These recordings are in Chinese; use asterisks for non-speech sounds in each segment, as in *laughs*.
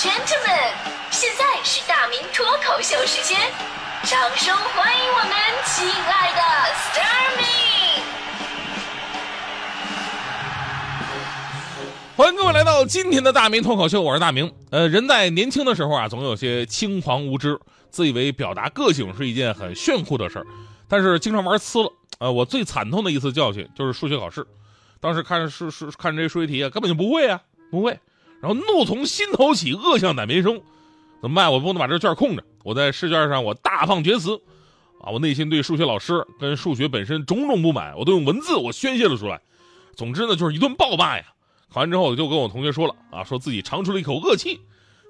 gentlemen，现在是大明脱口秀时间，掌声欢迎我们亲爱的 Starmy。欢迎各位来到今天的大明脱口秀，我是大明。呃，人在年轻的时候啊，总有些轻狂无知，自以为表达个性是一件很炫酷的事儿，但是经常玩呲了。呃，我最惨痛的一次教训就是数学考试，当时看数数看这数学题啊，根本就不会啊，不会。然后怒从心头起，恶向胆边生，怎么办？我不能把这卷空着，我在试卷上我大放厥词，啊，我内心对数学老师跟数学本身种种不满，我都用文字我宣泄了出来。总之呢，就是一顿暴骂呀。考完之后，我就跟我同学说了啊，说自己长出了一口恶气。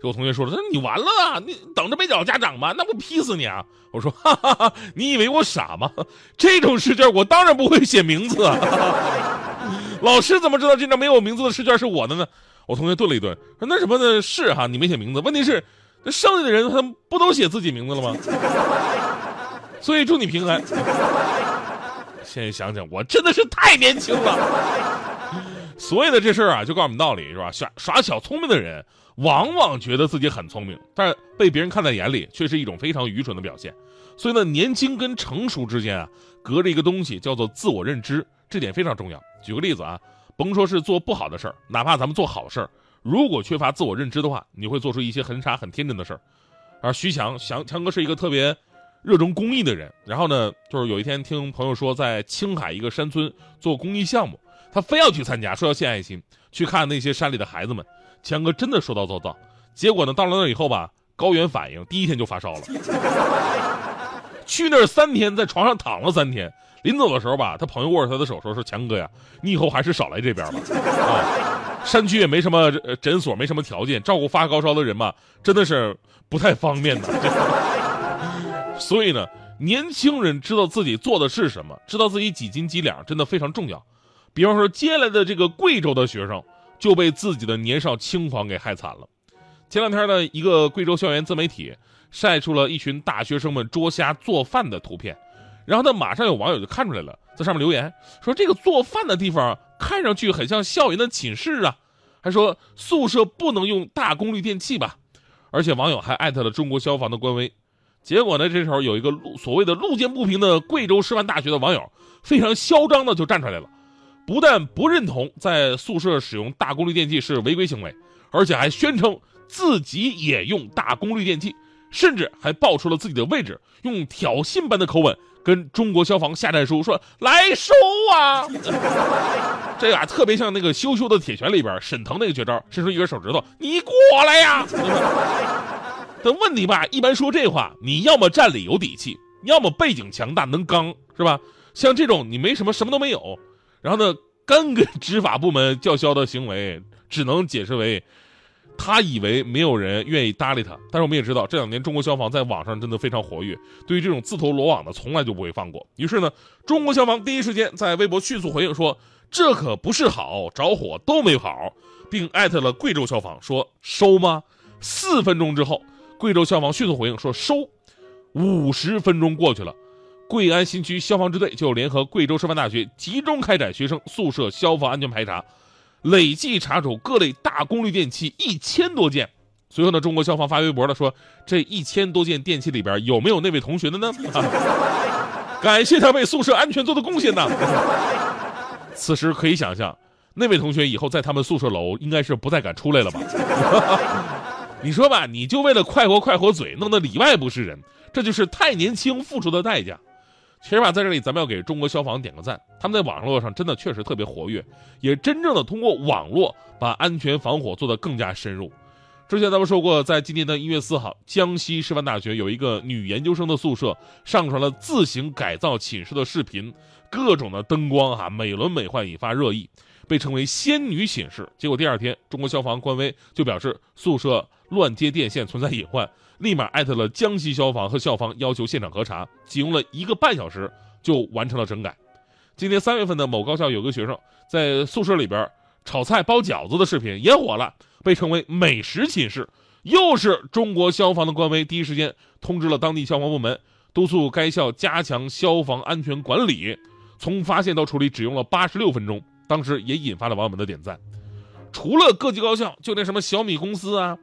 给我同学说了，他说你完了啊，你等着被找家长吧，那不劈死你啊！我说，哈哈哈，你以为我傻吗？这种试卷我当然不会写名字啊。*laughs* 老师怎么知道这张没有名字的试卷是我的呢？我同学顿了一顿，说那什么的是哈，你没写名字，问题是那剩下的人他不都写自己名字了吗？*laughs* 所以祝你平安。*laughs* 现在想想，我真的是太年轻了。所有的这事儿啊，就告诉我们道理是吧？耍耍小聪明的人，往往觉得自己很聪明，但是被别人看在眼里，却是一种非常愚蠢的表现。所以呢，年轻跟成熟之间啊，隔着一个东西叫做自我认知，这点非常重要。举个例子啊，甭说是做不好的事儿，哪怕咱们做好事儿，如果缺乏自我认知的话，你会做出一些很傻很天真的事儿。而徐强，强强哥是一个特别热衷公益的人。然后呢，就是有一天听朋友说，在青海一个山村做公益项目。他非要去参加，说要献爱心，去看那些山里的孩子们。强哥真的说到做到，结果呢，到了那以后吧，高原反应，第一天就发烧了。去那儿三天，在床上躺了三天。临走的时候吧，他朋友握着他的手说：“说强哥呀，你以后还是少来这边吧。啊，山区也没什么诊所，没什么条件，照顾发高烧的人嘛，真的是不太方便的。*laughs* 所以呢，年轻人知道自己做的是什么，知道自己几斤几两，真的非常重要。”比方说，接来的这个贵州的学生就被自己的年少轻狂给害惨了。前两天呢，一个贵州校园自媒体晒出了一群大学生们捉虾做饭的图片，然后呢，马上有网友就看出来了，在上面留言说这个做饭的地方看上去很像校园的寝室啊，还说宿舍不能用大功率电器吧，而且网友还艾特了中国消防的官微。结果呢，这时候有一个路所谓的路见不平的贵州师范大学的网友非常嚣张的就站出来了。不但不认同在宿舍使用大功率电器是违规行为，而且还宣称自己也用大功率电器，甚至还报出了自己的位置，用挑衅般的口吻跟中国消防下战书，说来收啊！*laughs* 这俩特别像那个羞羞的铁拳里边沈腾那个绝招，伸出一根手指头，你过来呀！*laughs* 但问题吧，一般说这话，你要么站里有底气，要么背景强大能刚，是吧？像这种你没什么，什么都没有。然后呢，干跟执法部门叫嚣的行为，只能解释为，他以为没有人愿意搭理他。但是我们也知道，这两年中国消防在网上真的非常活跃，对于这种自投罗网的，从来就不会放过。于是呢，中国消防第一时间在微博迅速回应说：“这可不是好，着火都没跑。”并艾特了贵州消防说：“收吗？”四分钟之后，贵州消防迅速回应说：“收。”五十分钟过去了。贵安新区消防支队就联合贵州师范大学集中开展学生宿舍消防安全排查，累计查处各类大功率电器一千多件。随后呢，中国消防发微博了，说这一千多件电器里边有没有那位同学的呢？*laughs* 感谢他为宿舍安全做的贡献呢。此时可以想象，那位同学以后在他们宿舍楼应该是不再敢出来了吧？*laughs* 你说吧，你就为了快活快活嘴，弄得里外不是人，这就是太年轻付出的代价。其实吧，在这里咱们要给中国消防点个赞，他们在网络上真的确实特别活跃，也真正的通过网络把安全防火做得更加深入。之前咱们说过，在今年的一月四号，江西师范大学有一个女研究生的宿舍上传了自行改造寝室的视频，各种的灯光哈美轮美奂，引发热议，被称为“仙女寝室”。结果第二天，中国消防官微就表示宿舍乱接电线存在隐患。立马艾特了江西消防和校方，要求现场核查，仅用了一个半小时就完成了整改。今年三月份的某高校有个学生在宿舍里边炒菜包饺子的视频也火了，被称为“美食寝室”。又是中国消防的官微第一时间通知了当地消防部门，督促该校加强消防安全管理。从发现到处理只用了八十六分钟，当时也引发了网友们的点赞。除了各级高校，就连什么小米公司啊。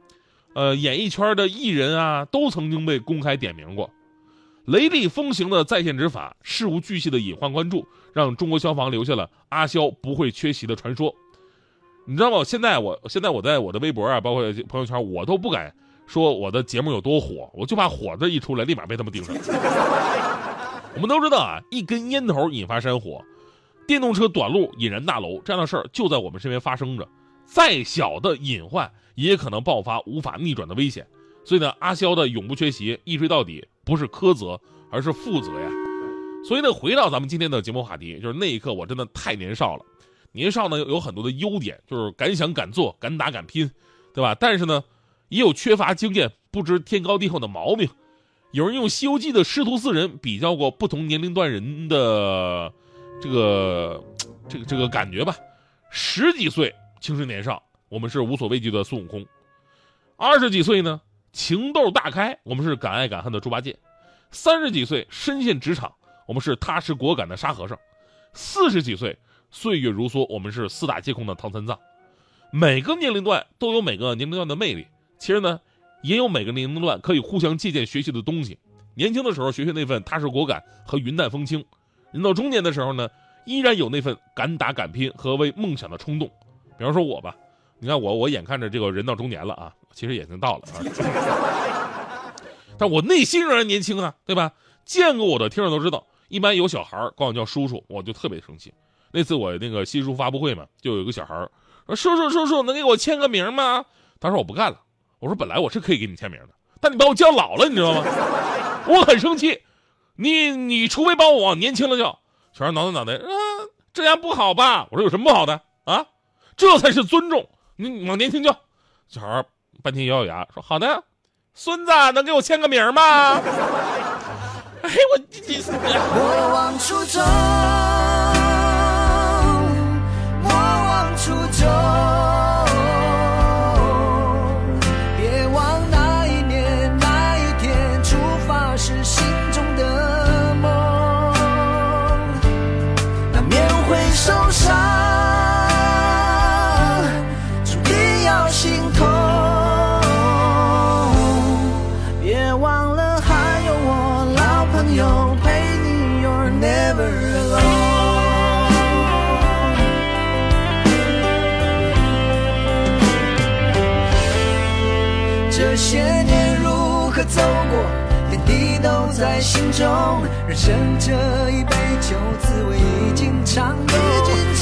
呃，演艺圈的艺人啊，都曾经被公开点名过。雷厉风行的在线执法，事无巨细的隐患关注，让中国消防留下了阿肖不会缺席的传说。你知道吗？现在我现在我在我的微博啊，包括朋友圈，我都不敢说我的节目有多火，我就怕火字一出来，立马被他们盯上。*laughs* 我们都知道啊，一根烟头引发山火，电动车短路引燃大楼，这样的事儿就在我们身边发生着。再小的隐患，也可能爆发无法逆转的危险。所以呢，阿肖的永不缺席，一追到底，不是苛责，而是负责呀。所以呢，回到咱们今天的节目话题，就是那一刻我真的太年少了。年少呢有很多的优点，就是敢想敢做，敢打敢拼，对吧？但是呢，也有缺乏经验、不知天高地厚的毛病。有人用《西游记》的师徒四人比较过不同年龄段人的这个这个这个感觉吧。十几岁青春年少，我们是无所畏惧的孙悟空；二十几岁呢？情窦大开，我们是敢爱敢恨的猪八戒；三十几岁深陷职场，我们是踏实果敢的沙和尚；四十几岁岁月如梭，我们是四大皆空的唐三藏。每个年龄段都有每个年龄段的魅力，其实呢，也有每个年龄段可以互相借鉴学习的东西。年轻的时候学学那份踏实果敢和云淡风轻，人到中年的时候呢，依然有那份敢打敢拼和为梦想的冲动。比方说我吧。你看我，我眼看着这个人到中年了啊，其实已经到了啊，但我内心仍然年轻啊，对吧？见过我的听众都知道，一般有小孩管我叫叔叔，我就特别生气。那次我那个新书发布会嘛，就有个小孩说：“叔叔叔叔，能给我签个名吗？”他说：“我不干了。”我说：“本来我是可以给你签名的，但你把我叫老了，你知道吗？*laughs* 我很生气。你你除非把我往年轻了叫。”小孩挠挠脑袋，啊，这样不好吧？我说：“有什么不好的啊？这才是尊重。”你往年轻叫，小孩半天咬咬牙说：“好的，孙子能给我签个名吗？” *laughs* 哎，我你我往出走，要陪你，You're never alone 这些年如何走过，点滴都在心中。人生这一杯酒，滋味已经尝够。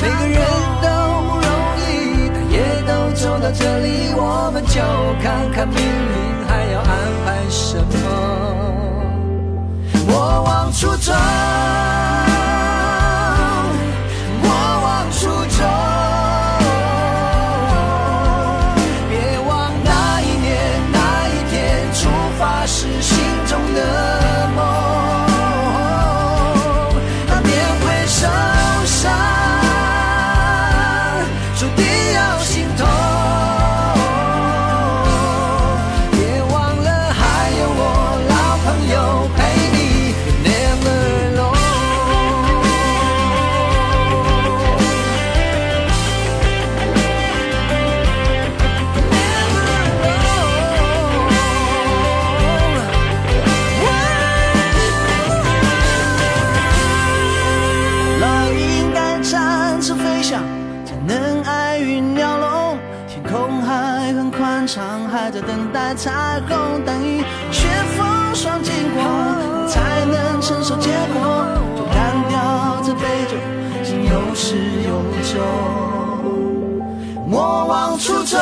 每个人都不容易，但也都走到这里，我们就看看出征。等待彩虹，等雨雪风霜经过，才能承受结果。就干掉这杯酒，今有始有终。莫往出走。